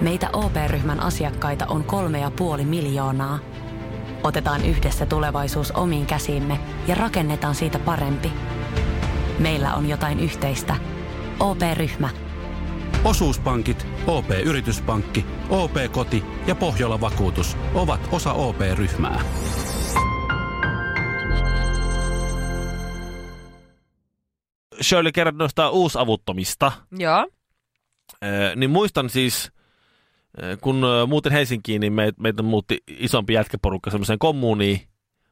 Meitä OP-ryhmän asiakkaita on kolme ja puoli miljoonaa. Otetaan yhdessä tulevaisuus omiin käsiimme ja rakennetaan siitä parempi. Meillä on jotain yhteistä. OP-ryhmä. Osuuspankit, OP-yrityspankki, OP-koti ja Pohjola Vakuutus ovat osa OP-ryhmää. Shirley kerran noista uusavuttomista, Joo. Ee, niin muistan siis, kun ö, muutin Helsinkiin, niin meitä, meitä muutti isompi jätkäporukka semmoiseen kommuuniin.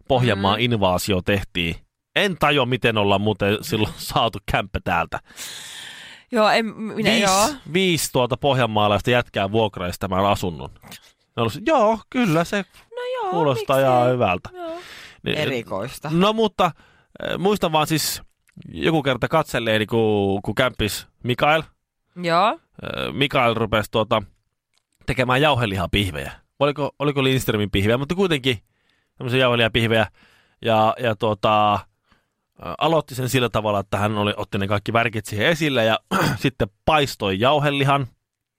Pohjanmaan mm. invaasio tehtiin. En tajua, miten ollaan muuten silloin saatu kämppä täältä. Joo, en, minä, viisi, joo. viisi tuota pohjanmaalaista jätkää vuokraisi tämän asunnon. Ne oli, joo, kyllä se No joo, kuulostaa ihan hyvältä. Joo. Niin, Erikoista. No mutta äh, muistan vaan siis joku kerta katselleeni, kun, kun kämppis Mikael. Joo. Äh, Mikael rupesi tuota, tekemään jauhelihapihvejä. Oliko, oliko Lindströmin pihvejä, mutta kuitenkin tämmöisiä jauhelihapihvejä. Ja, ja tuota, aloitti sen sillä tavalla, että hän oli, otti ne kaikki värkit siihen esille ja sitten paistoi jauhelihan.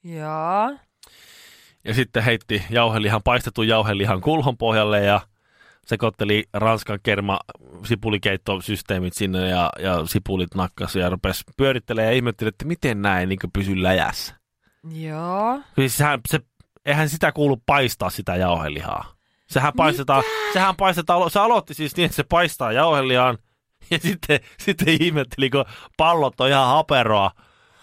Joo. Ja sitten heitti jauhelihan, paistetun jauhelihan kulhon pohjalle ja sekoitteli Ranskan kerma sipulikeittosysteemit sinne ja, ja sipulit nakkasi ja rupesi pyörittelemään ja ihmetteli, että miten näin niin pysyy läjässä. Joo. Siis sehän, se, eihän sitä kuulu paistaa sitä jauhelihaa. Sehän paistetaan, sehän paistetaan, se aloitti siis niin, että se paistaa jauhelihaan ja sitten, sitten ihmetteli, kun pallot on ihan haperoa.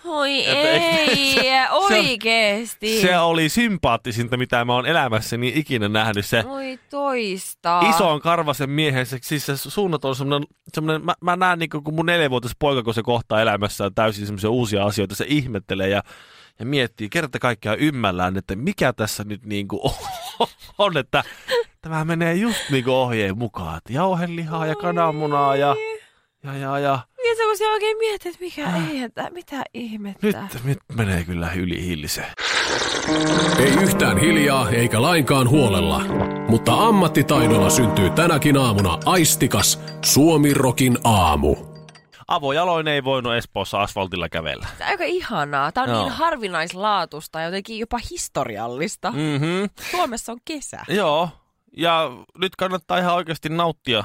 Oi Että ei, se- oikeesti. Se oli sympaattisinta, mitä mä oon elämässäni ikinä nähnyt. Se, Oi toista. ison karvasen miehen, se, siis se suunnat on semmoinen, semmoinen mä, mä näen niin kun mun neljävuotias poika, kun se kohtaa elämässään täysin semmoisia uusia asioita, se ihmettelee ja, ja miettii kerta kaikkiaan ymmällään, että mikä tässä nyt niin kuin on, että tämä menee just niin kuin ohjeen mukaan, että jauhelihaa ja kananmunaa ja, ja, ja, ja Ja semmoisia oikein miettii, että mikä ei, että mitä ihmettä. nyt, nyt menee kyllä yli hilliseen. Ei yhtään hiljaa eikä lainkaan huolella, mutta ammattitaidolla syntyy tänäkin aamuna aistikas Suomirokin aamu. Avojaloin ei voinut Espoossa asfaltilla kävellä. Tämä on aika ihanaa. Tämä on Joo. niin harvinaislaatusta ja jotenkin jopa historiallista. Mm. Mhm. Suomessa on kesä. Joo, ja nyt kannattaa ihan oikeasti nauttia,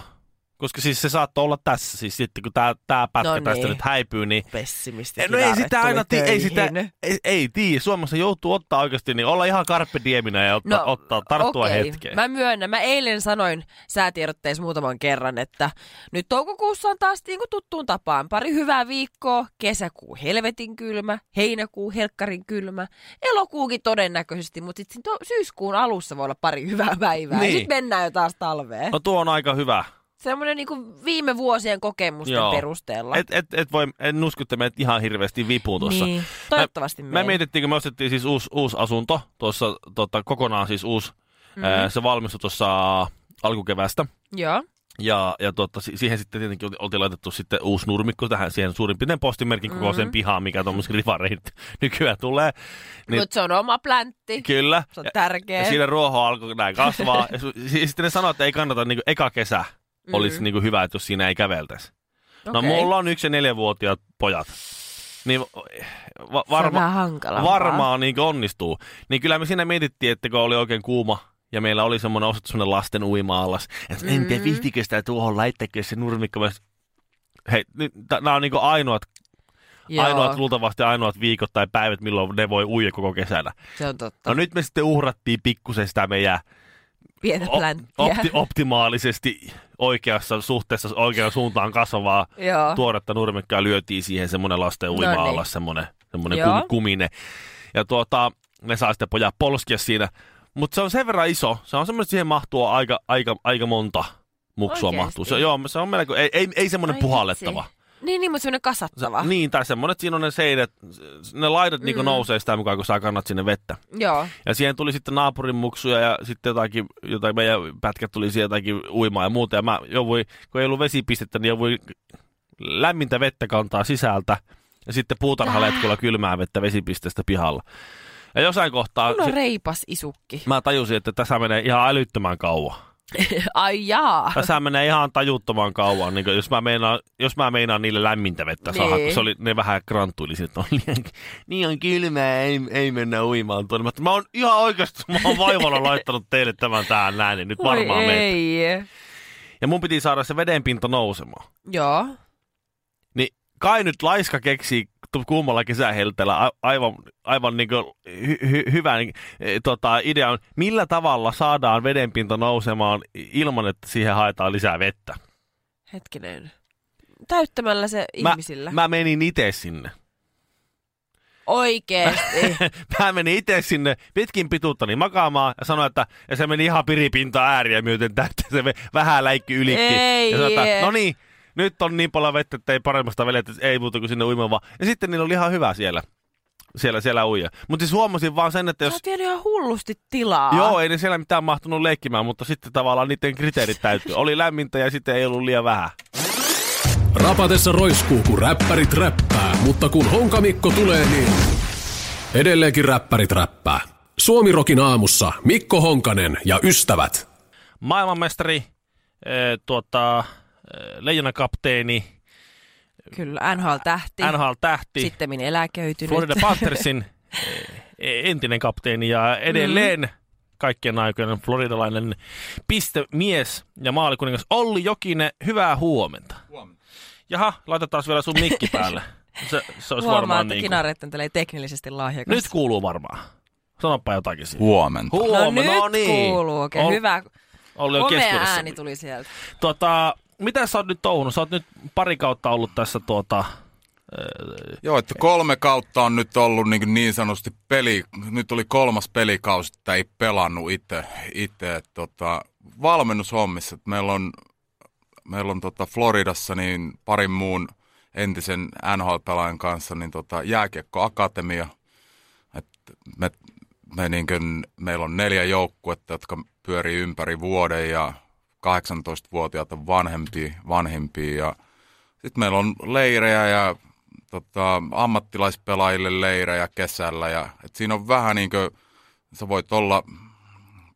koska siis se saattoi olla tässä, siis sitten kun tämä tää pätkä No no tästä niin. nyt häipyy, niin Pessimisti. no ei sitä aina, ti- ei sitä, ei, ei tii, Suomessa joutuu ottaa oikeasti, niin olla ihan carpe dieminä ja ottaa, no, ottaa tarttua okei. hetkeen. Mä myönnän. Mä eilen sanoin säätiedotteessa muutaman kerran, että nyt toukokuussa on taas niin kuin tuttuun tapaan. Pari hyvää viikkoa, kesäkuu helvetin kylmä, heinäkuu helkkarin kylmä, elokuukin todennäköisesti, mutta sitten syyskuun alussa voi olla pari hyvää päivää. Niin. Ja sitten mennään jo taas talveen. No tuo on aika hyvä. Semmoinen niin kuin viime vuosien kokemusten Joo. perusteella. Et, et, et voi, en usko, että menet ihan hirveästi vipuun tuossa. Niin. Toivottavasti Me menen. mietittiin, kun me ostettiin siis uusi, uusi asunto, tuossa tota, kokonaan siis uusi, mm. ää, se valmistui tuossa alkukevästä. Joo. Ja, ja si- siihen sitten tietenkin olti- oltiin laitettu sitten uusi nurmikko tähän siihen suurin piirtein postimerkin kokoiseen Mhm. pihaan, mikä tuommoisiin rivareihin nykyään tulee. Niin, Mutta se on oma pläntti. kyllä. Se on Ja, tärkeä. ja siinä ruoho alkoi näin kasvaa. ja sitten ne sanoivat, että ei kannata, niin eka kesä olisi Mhm. niin hyvä, että jos siinä ei käveltäisi. No Okei. mulla on yksi ja neljävuotiaat pojat. Niin va- varma, varmaan niin onnistuu. Niin kyllä me siinä mietittiin, että kun oli oikein kuuma ja meillä oli semmoinen osattu semmoinen lasten uima-allas, että mm. en tiedä Mm. vihtikö sitä tuohon laittaako se nurmikko. Hei, nyt, nämä on niin ainoat, Joo, ainoat, luultavasti ainoat viikot tai päivät, milloin ne voi uida koko kesänä. se on totta. No nyt me sitten uhrattiin pikkusen sitä meidän Pientä op- opti- optimaalisesti oikeassa suhteessa oikeaan suuntaan kasvavaa Joo. tuoretta nurmikkoa lyötiin siihen semmoinen lasten uima No niin. alla semmoinen, semmoinen kum, kumine. Ja tuota, ne saa sitten pojat polskia siinä. Mutta se on sen verran iso. Se on semmoinen, siihen mahtuu aika, aika, aika monta muksua Oikeesti? mahtuu. Se, joo, se on melko, ei, ei, ei semmoinen puhallettava. vitsi. Niin, niin, mutta semmoinen Se, kasattava. niin, tai semmoinen, että siinä on ne seinät, ne laidat mm. niin nousee sitä mukaan, kun sä kannat sinne vettä. Joo. Ja siihen tuli sitten naapurin muksuja ja sitten jotakin, jotain meidän pätkät tuli siihen jotakin uimaa ja muuta. Ja mä jouduin, kun ei ollut vesipistettä, niin jouduin lämmintä vettä kantaa sisältä ja sitten puutarhaletkulla kylmää vettä vesipisteestä pihalla. Ja jossain kohtaa Kun on se, reipas isukki. mä tajusin, että tässä menee ihan älyttömän kauan. Ai jaa. Tässä menee ihan tajuttoman kauan, niin jos, mä meinaan, jos mä meinaan niille lämmintä vettä saada, Niin. kun se oli, ne vähän kranttuili, liian, niin on kylmää, ei, ei mennä uimaan tuonne. Mä, mä oon ihan oikeasti, mä oon vaivalla laittanut teille tämän tähän näin, niin nyt varmaan Oi menee. ei. Ja mun piti saada se vedenpinta nousemaan. Joo. Niin kai nyt laiska keksii kuumalla kesähelteellä aivan, aivan niin hy- hy- hyvän eh, tota, idean, millä tavalla saadaan vedenpinta nousemaan ilman, että siihen haetaan lisää vettä. Hetkinen. Täyttämällä se Mä, ihmisillä. mä menin itse sinne. Oikeesti. Mä menin itse sinne pitkin pituuttani makaamaan ja sanoin, että ja se meni ihan piripinta ääriä myöten täyttä. Se vähän läikki ylikki. Ei. Ja sanoi, että no niin, nyt on niin paljon vettä, että ei paremmasta velettä, ei muuta kuin sinne uimaan vaan. Ja sitten niillä oli ihan hyvä siellä. Siellä, siellä uija. Mutta siis huomasin vaan sen, että Sä jos... oot vienyt ihan hullusti tilaa. Joo, ei ne siellä mitään mahtunut leikkimään, mutta sitten tavallaan niiden kriteerit täyttyi. Oli lämmintä ja sitten ei ollut liian vähän. Rapatessa roiskuu, kun räppärit räppää, mutta kun Honkamikko tulee, niin edelleenkin räppärit räppää. Suomirokin aamussa Mikko Honkanen ja ystävät. Maailmanmestari, eh, tuota, leijonakapteeni, Kyllä, NHL-tähti. NHL-tähti, Sitten minä eläköitynyt. Florida Panthersin eh, entinen kapteeni ja edelleen mm. kaikkien aikojen floridalainen pistemies ja maalikuningas Olli Jokinen, hyvää huomenta. Huomenta. Jaha, laitetaan vielä sun mikki päälle. Se, se olisi Huomaa, varmaan että niin kuin... teknillisesti lahjakas. Nyt kuuluu varmaan. Sanoppa jotakin siitä. Huomenta. No Huomenna, nyt no niin. kuuluu oikein. Ol- Hyvä. Olli on Komea keskuudessa. ääni tuli sieltä. Tota, mitä sä oot nyt touhunut? Sä oot nyt pari kautta ollut tässä tuota... Joo, että kolme kautta on nyt ollut niin, niin sanotusti peli, nyt oli kolmas pelikausi, että ei pelannut itse, itse tota, valmennushommissa. Että meillä on, meillä on tota Floridassa niin parin muun entisen NHL-pelaajan kanssa niin tota jääkiekkoakatemia. että me, me niin kuin, meillä on neljä joukkuetta, jotka pyörii ympäri vuoden ja 18-vuotiaat on vanhempia, vanhempia ja sitten meillä on leirejä ja tota, ammattilaispelaajille leirejä kesällä. Ja, et siinä on vähän niin kuin, sä voit olla,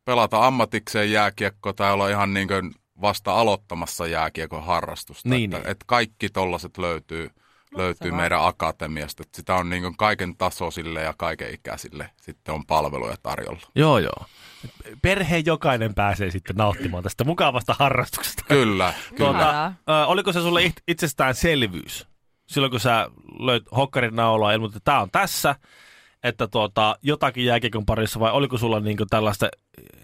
pelata ammatikseen jääkiekko tai olla ihan niin kuin vasta aloittamassa jääkiekon harrastusta. Niin, että, niin. et kaikki tollaset löytyy, löytyy meidän akatemiasta. Sitä on niin kuin kaiken tasoisille ja kaiken ikäisille sitten on palveluja tarjolla. Joo, joo. Perheen jokainen pääsee sitten nauttimaan tästä mukavasta harrastuksesta. Kyllä, kyllä. Tuota, Ihanaa. ö, oliko se sulle it- itsestäänselvyys? Silloin kun sä löit hokkarin naulaa ja ilmoitit, että tämä on tässä, että tuota, jotakin jääkiekon parissa, vai oliko sulla niinku tällaista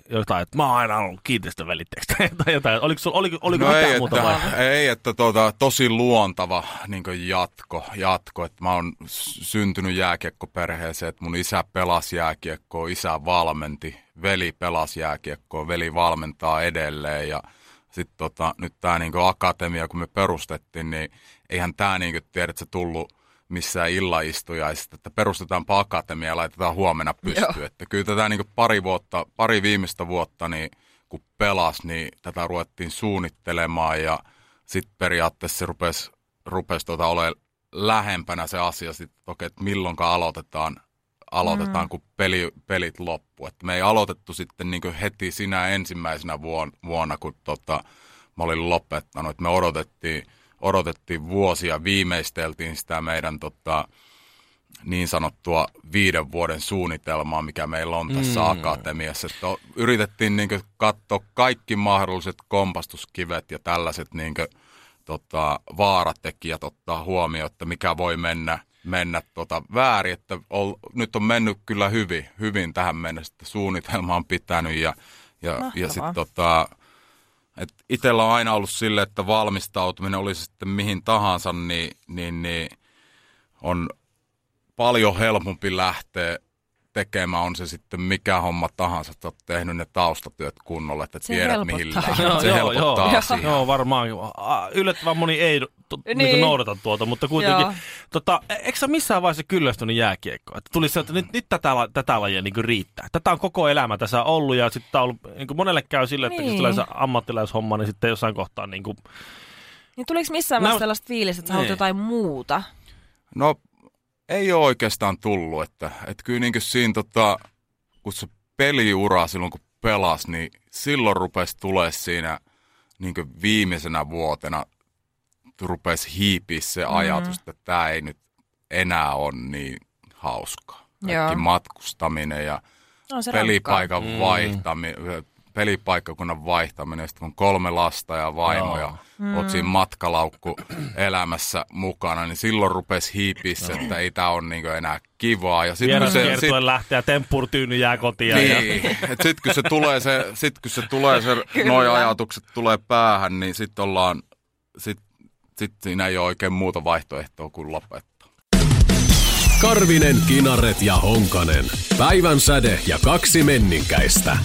jotain, että mä oon aina ollut kiinteistövälitteeksi tai jotain. Oliko, sulla, oliko, oliko no mitään ei, muuta että, vai? ei, että tuota, tosi luontava niin jatko, jatko, että mä oon syntynyt jääkiekkoperheeseen, että mun isä pelasi jääkiekkoa, isä valmenti, veli pelasi jääkiekkoa, veli valmentaa edelleen ja sitten tota, nyt tämä niin akatemia, kun me perustettiin, niin eihän tämä niin tiedä, että se tullut missään illaistujaisista, että perustetaanpa akatemia ja laitetaan huomenna pystyyn. Että kyllä tätä niin pari, vuotta, pari viimeistä vuotta, niin kun pelas, niin tätä ruvettiin suunnittelemaan ja sitten periaatteessa se rupesi, rupesi tuota olemaan lähempänä se asia että, okei, että milloinka aloitetaan, aloitetaan mm. kun peli, pelit loppu. Että me ei aloitettu sitten niin heti sinä ensimmäisenä vuonna, vuonna kun tota, mä olin lopettanut. Että me odotettiin, odotettiin vuosia, viimeisteltiin sitä meidän tota, niin sanottua viiden vuoden suunnitelmaa, mikä meillä on tässä mm. akatemiassa. Että yritettiin niin katsoa kaikki mahdolliset kompastuskivet ja tällaiset niin kuin, tota, vaaratekijät ottaa huomioon, että mikä voi mennä, mennä tota, väärin. Että ol, nyt on mennyt kyllä hyvin, hyvin tähän mennessä, että suunnitelma on pitänyt ja, ja, ja sitten tota, et itsellä on aina ollut sille, että valmistautuminen olisi sitten mihin tahansa, niin, niin, niin on paljon helpompi lähteä tekemään, on se sitten mikä homma tahansa, että olet tehnyt ne taustatyöt kunnolla, että Se tiedät mihin helpottaa. lähdet. Se helpottaa joo, joo, varmaan. Yllättävän moni ei to, niin. Niin. noudata tuota, mutta kuitenkin. Joo. Tota, e- eikö sä missään vaiheessa kyllästynyt jääkiekkoon? Että tulisi se, että nyt, nyt tätä, la- tätä lajia niin riittää. Tätä on koko elämä tässä ollut ja sitten tää on ollut, niin monelle käy sille, että niin. Niin. tulee se ammattilaishomma, niin sitten jossain kohtaa niin kuin, Niin tuliko missään vaiheessa sellaista fiilistä, että sä haluat Niin. jotain muuta? No ei ole oikeastaan tullut, että, että kyllä niin siinä tota, kun se peliura silloin kun pelas, niin silloin rupesi tulee siinä niin viimeisenä vuotena rupesi hiipiä se Mm-hmm. ajatus, että tämä ei nyt enää ole niin hauskaa. Kaikki Joo. matkustaminen ja se pelipaikan Mm. vaihtaminen, pelipaikkakunnan vaihtaminen, sitten kun on kolme lasta ja vaimo ja Mm. oot siinä matkalaukku elämässä mukana, niin silloin rupesi hiipiä se, että ei tämä ole niinku enää kivaa. Ja sitten kun se, sit, lähtee ja temppurtyyny jää kotiin. Ja... niin, et sit kun se tulee se, sit kun se tulee se, noi ajatukset tulee päähän, niin sitten ollaan, sit, sit siinä ei ole oikein muuta vaihtoehtoa kuin lopettaa. Karvinen, Kinaret ja Honkanen. Päivän säde ja kaksi menninkäistä.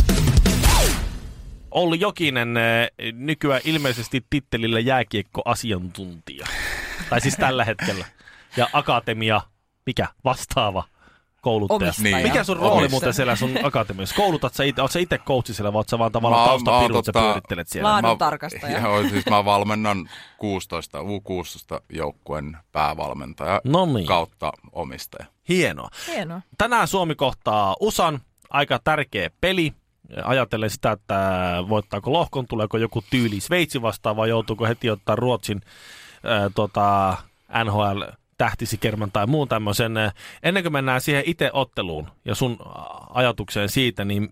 Olli Jokinen, eh, nykyään ilmeisesti tittelillä jääkiekkoasiantuntija. tai siis tällä hetkellä. Ja akatemia, mikä? Vastaava kouluttaja. Omistaja. Niin. Mikä sun rooli Omistaja. muuten siellä sun akatemiassa? Koulutat sä itse, oot sä itse coachi siellä vai oot sä vaan tavallaan Mä mä taustapirut, sä tota- pyörittelet siellä? Mä- tarkastaja. Joo, siis mä valmennan 16, U16 joukkueen päävalmentaja No niin. kautta omistaja. Hienoa. Hienoa. Tänään Suomi kohtaa USAn, aika tärkeä peli. Ajatellen sitä, että voittaako lohkon, tuleeko joku tyyli Sveitsi vastaan vai joutuuko heti ottaa Ruotsin ää, tota, NHL tähtisikerman tai muun tämmöisen. Ää, Ennen kuin mennään siihen itse otteluun ja sun ajatukseen siitä, niin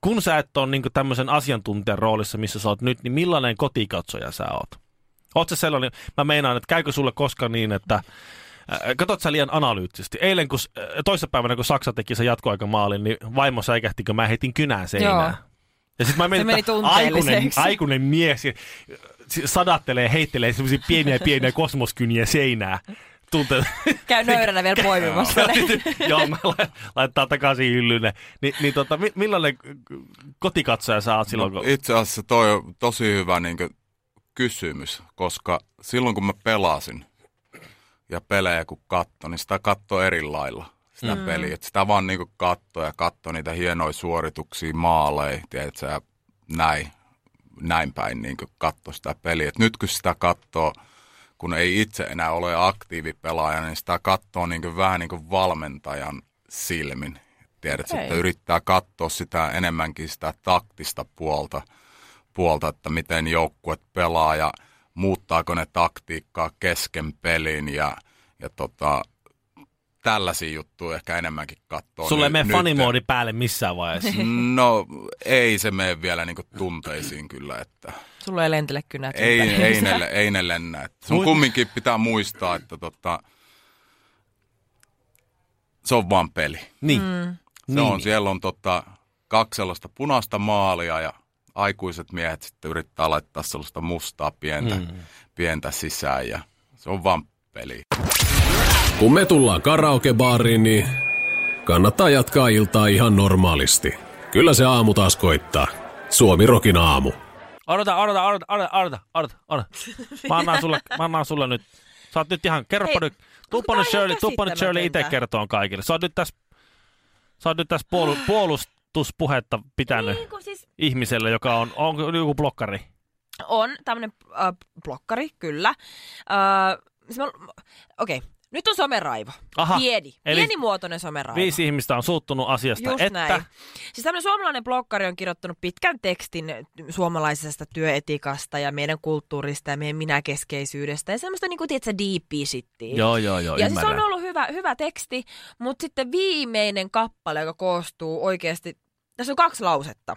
kun sä et ole niin tämmöisen asiantuntijan roolissa, missä sä oot nyt, niin millainen kotikatsoja sä oot? Oot sä sellainen, mä meinaan, että käykö sulle koskaan niin, että Äh, Katot sä liian analyyttisesti. Eilen, kun, äh, toissapäivänä, kun Saksa teki se jatkoaikamaalin, niin vaimo säikähti, kun mä heitin kynää seinään. Joo. Ja sitten mä mietin, meni että aikuinen, aikuinen mies ja sadattelee, heittelee semmoisia pieniä pieniä kosmoskyniä seinää. Tuntee, Käy nöyränä vielä poimimassa. Joo, mä la- laittaa takaisin hyllyne. Ni, niin tota, mi- millainen kotikatsoja sä oot silloin? No, kun... itse asiassa toi on tosi hyvä niin kysymys, koska silloin kun mä pelasin ja pelejä kun katto, niin sitä katsoo eri lailla sitä mm. peliä. Et sitä vaan niin katsoo ja katsoo niitä hienoja suorituksia, maaleja, tiedätkö, ja näin, näin päin niin katso sitä peliä. Et nyt kun sitä katsoo, kun ei itse enää ole aktiivipelaaja, niin sitä katsoo niin vähän niin kuin valmentajan silmin. Tiedätkö, Okei. että yrittää katsoa sitä enemmänkin sitä taktista puolta, puolta että miten joukkuet pelaa ja muuttaako ne taktiikkaa kesken pelin ja, ja tota, tällaisia juttuja ehkä enemmänkin katsoo. Sulle ei mene fanimoodi päälle missään vaiheessa. No ei se mene vielä niinku tunteisiin kyllä, että Sulla ei lentele kynät. ei, ei, ne, ei ne lennä. Että sun Mut- kumminkin pitää muistaa, että tota, se on vaan peli. Niin. Mm. Se Niin. on, siellä on tota, kaksi sellaista punaista maalia ja aikuiset miehet sitten yrittää laittaa sellaista mustaa pientä, mm. pientä sisään ja se on vaan peli. Kun me tullaan karaokebaariin, niin kannattaa jatkaa iltaa ihan normaalisti. Kyllä se aamu taas koittaa. Suomi Rokin aamu. Odota, odota, odota, odota, odota, odota, odota. Mä annan sulle, mä annan sulle nyt. Sä oot nyt ihan, kerropa Hei, nyt, tuppa nyt on Shirley, tuppa nyt Shirley itse kertoon kaikille. Sä oot nyt tässä, sä oot nyt tässä puolu, puolustuspuhetta pitänyt Niin siis ihmiselle, joka on, onko joku blokkari? on tämmöinen äh, blokkari, kyllä. Äh, siis mä- Okei, okay. nyt on someraivo. Aha, Pieni, eli pienimuotoinen someraivo. Viisi ihmistä on suuttunut asiasta, Just että... näin. Siis tämmöinen suomalainen blokkari on kirjoittanut pitkän tekstin suomalaisesta työetikasta ja meidän kulttuurista ja meidän minäkeskeisyydestä ja semmoista niin kuin, tiedätkö, deepia shittiä. Joo, joo, joo, ja siis ymmärrän. on ollut hyvä, hyvä teksti, mutta sitten viimeinen kappale, joka koostuu oikeasti, tässä on kaksi lausetta.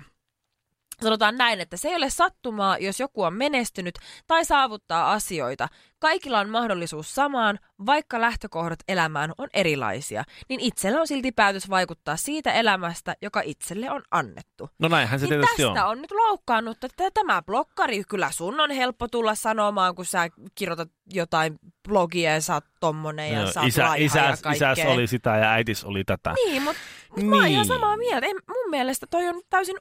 Sanotaan näin, että se ei ole sattumaa, jos joku on menestynyt tai saavuttaa asioita. Kaikilla on mahdollisuus samaan, vaikka lähtökohdat elämään on erilaisia. Niin itsellä on silti päätös vaikuttaa siitä elämästä, joka itselle on annettu. No näinhän se Niin tietysti tästä on. on. nyt loukkaannut, että tämä blokkari, kyllä sun on helppo tulla sanomaan, kun sä kirjoitat jotain blogia ja sä oot tommonen ja Joo, sä oot isä, isäs, ja isäs oli sitä ja äitis oli tätä. Niin, mutta mut mä oon ihan Niin. samaa mieltä. En, mun mielestä toi on täysin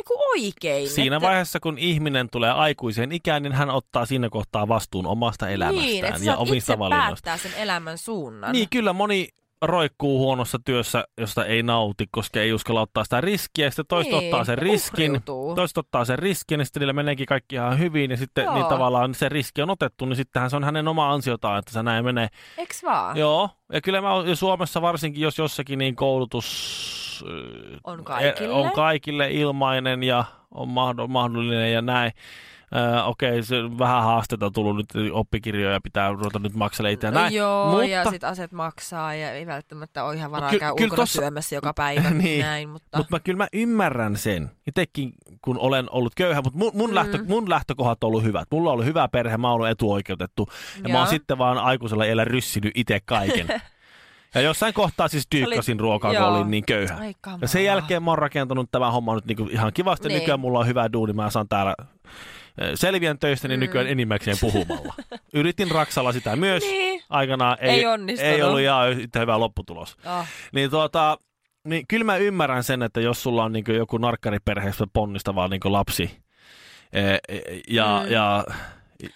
niinku oikein. Siinä että, vaiheessa, kun ihminen tulee aikuiseen ikään, niin hän ottaa siinä kohtaa vastuun omasta elämästään niin, että ja omista valinnoista. päättää sen elämän suunnan. Niin, kyllä moni roikkuu huonossa työssä, josta ei nauti, koska ei uskalla ottaa sitä riskiä. Ja sitten toiset Niin, ottaa sen riskin, uhriutuu. toiset ottaa sen riskin, ja sitten niillä meneekin kaikki ihan hyvin. Ja sitten Joo. niin tavallaan se riski on otettu, niin sittenhän se on hänen oma ansiotaan, että se näin menee. Eks vaan? Joo, ja kyllä mä ja Suomessa varsinkin, jos jossakin niin koulutus On kaikille. on kaikille ilmainen ja on mahdo- mahdollinen ja näin. Ö, Okei, se on vähän haasteita on tullut nyt, oppikirjoja pitää ruveta nyt makselemaan itse ja näin. Joo, mutta, ja sit aset maksaa ja ei välttämättä ole ihan varaa Ky- käydä ulkona tossa- syömässä joka päivä. Niin. näin, mutta... Mutta mä, kyllä mä ymmärrän sen. Itsekin, kun olen ollut köyhä, mutta mun, mun, lähtö, mun lähtökohdat on ollut hyvät. Mulla on ollut hyvä perhe, mä oon ollut etuoikeutettu. Ja mä oon sitten vaan aikuisella iällä ryssinyt itse kaiken. ja jossain kohtaa siis dyykkasin ruokaa, kun olin niin köyhä. Ai. Ja sen jälkeen mä oon rakentanut tämän homman nyt niinku ihan kivasti. Niin. Nykyään mulla on hyvä duuni, mä saan täällä eh, selviän töistä, niin nykyään enimmäkseen puhumalla. Yritin Raksalla sitä myös Niin. aikanaan. Ei onnistunut. Ei ollut ihan yhtä hyvä lopputulos. Oh. Niin tuota, niin kyllä mä ymmärrän sen, että jos sulla on niin joku narkkariperheestä ponnistava niin lapsi eh, eh, ja, Mm. ja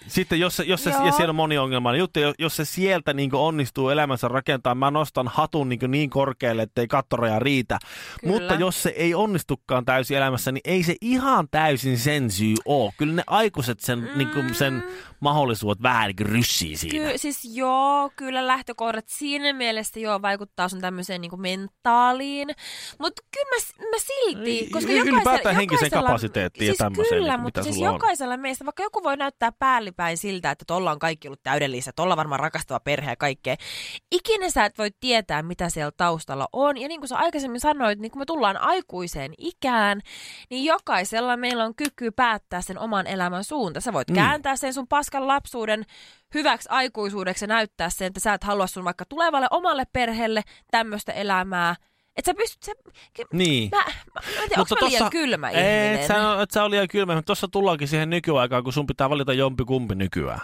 sitten jos, jos se, Joo. ja siellä on moniongelmainen juttu, jos- jos se sieltä niin onnistuu elämänsä rakentaa, mä nostan hatun niin, niin korkealle, ettei kattoraja riitä. Kyllä. Mutta jos se ei onnistukaan täysin elämässä, niin ei se ihan täysin sen syy ole. Kyllä ne aikuiset sen, mm. niin kuin sen mahdollisuudet vähän niin ryssii siinä. Ky- siis joo, kyllä lähtökohdat siinä mielessä joo vaikuttaa sun tämmöiseen niinku mentaaliin. Mutta kyllä mä, mä silti, koska y- jokaisella, jokaisella- kapasiteettiin ja siis tämmöiseen, Kyllä, niin, mutta siis sulla on. jokaisella meistä, vaikka joku voi näyttää päällipäin siltä, että tolla on kaikki ollut täydellistä, tolla on varmaan rakastava perhe ja kaikkea. Ikinä sä et voi tietää, mitä siellä taustalla on. Ja niin kuin sä aikaisemmin sanoit, niin kun me tullaan aikuiseen ikään, niin jokaisella meillä on kyky päättää sen oman elämän suunta. Sä voit Mm. kääntää sen sun paskan lapsuuden hyväksi aikuisuudeksi ja näyttää sen, että sä et halua sun vaikka tulevalle omalle perheelle tämmöistä elämää. Että sä pystyt... Sä, Niin. mä, mä, mä en tiedä, onko mä liian kylmä ei, ihminen? Et sä, et sä ole liian kylmä, mutta tuossa tullaankin siihen nykyaikaan, kun sun pitää valita jompi kumpi nykyään.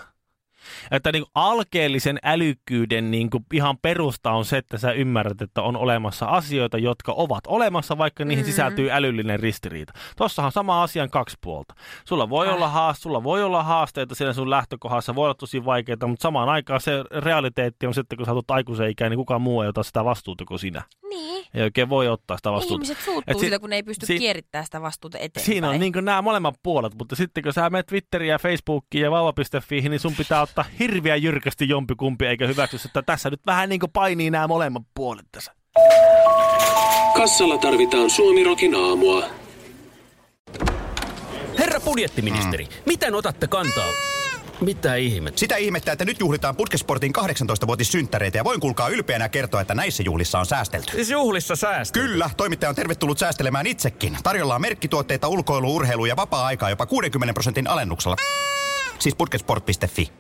Että niin alkeellisen älykkyyden niin kuin ihan perusta on se, että sä ymmärrät, että on olemassa asioita, jotka ovat olemassa, vaikka niihin Mm. sisältyy älyllinen ristiriita. Tossahan sama asian kaksi puolta. Sulla voi, olla haast, sulla voi olla haasteita siinä sun lähtökohdassa, voi olla tosi vaikeita, mutta samaan aikaan se realiteetti on sitten, kun sä tulet aikuisen ikään, niin kukaan muu ei ota sitä vastuuta kuin sinä. Niin. Ei oikein voi ottaa sitä vastuuta. Ihmiset suuttuu si- siitä, kun ne ei pysty si- kierittämään sitä vastuuta eteenpäin. Siinä on niin nämä molemmat puolet, mutta sitten kun sä menet Twitteriin ja Facebookiin ja vauva.fi, niin sun pitää ottaa hirveän jyrkästi jompikumpi, eikä hyväksy, että tässä nyt vähän niin kuin painii nämä molemmat puolet tässä. Kassalla tarvitaan Suomirokin aamua. Herra budjettiministeri, mm. miten otatte kantaa? Mitä ihmettä? Sitä ihmettä, että nyt juhlitaan Putkesportin 18-vuotissynttäreitä ja voin kuulkaa ylpeänä kertoa, että näissä juhlissa on säästelty. Siis juhlissa säästö. Kyllä, toimittaja on tervetullut säästelemään itsekin. Tarjolla on merkkituotteita, ulkoilu, urheilu ja vapaa-aikaa jopa 60 prosentin alennuksella. Siis putkesport.fi.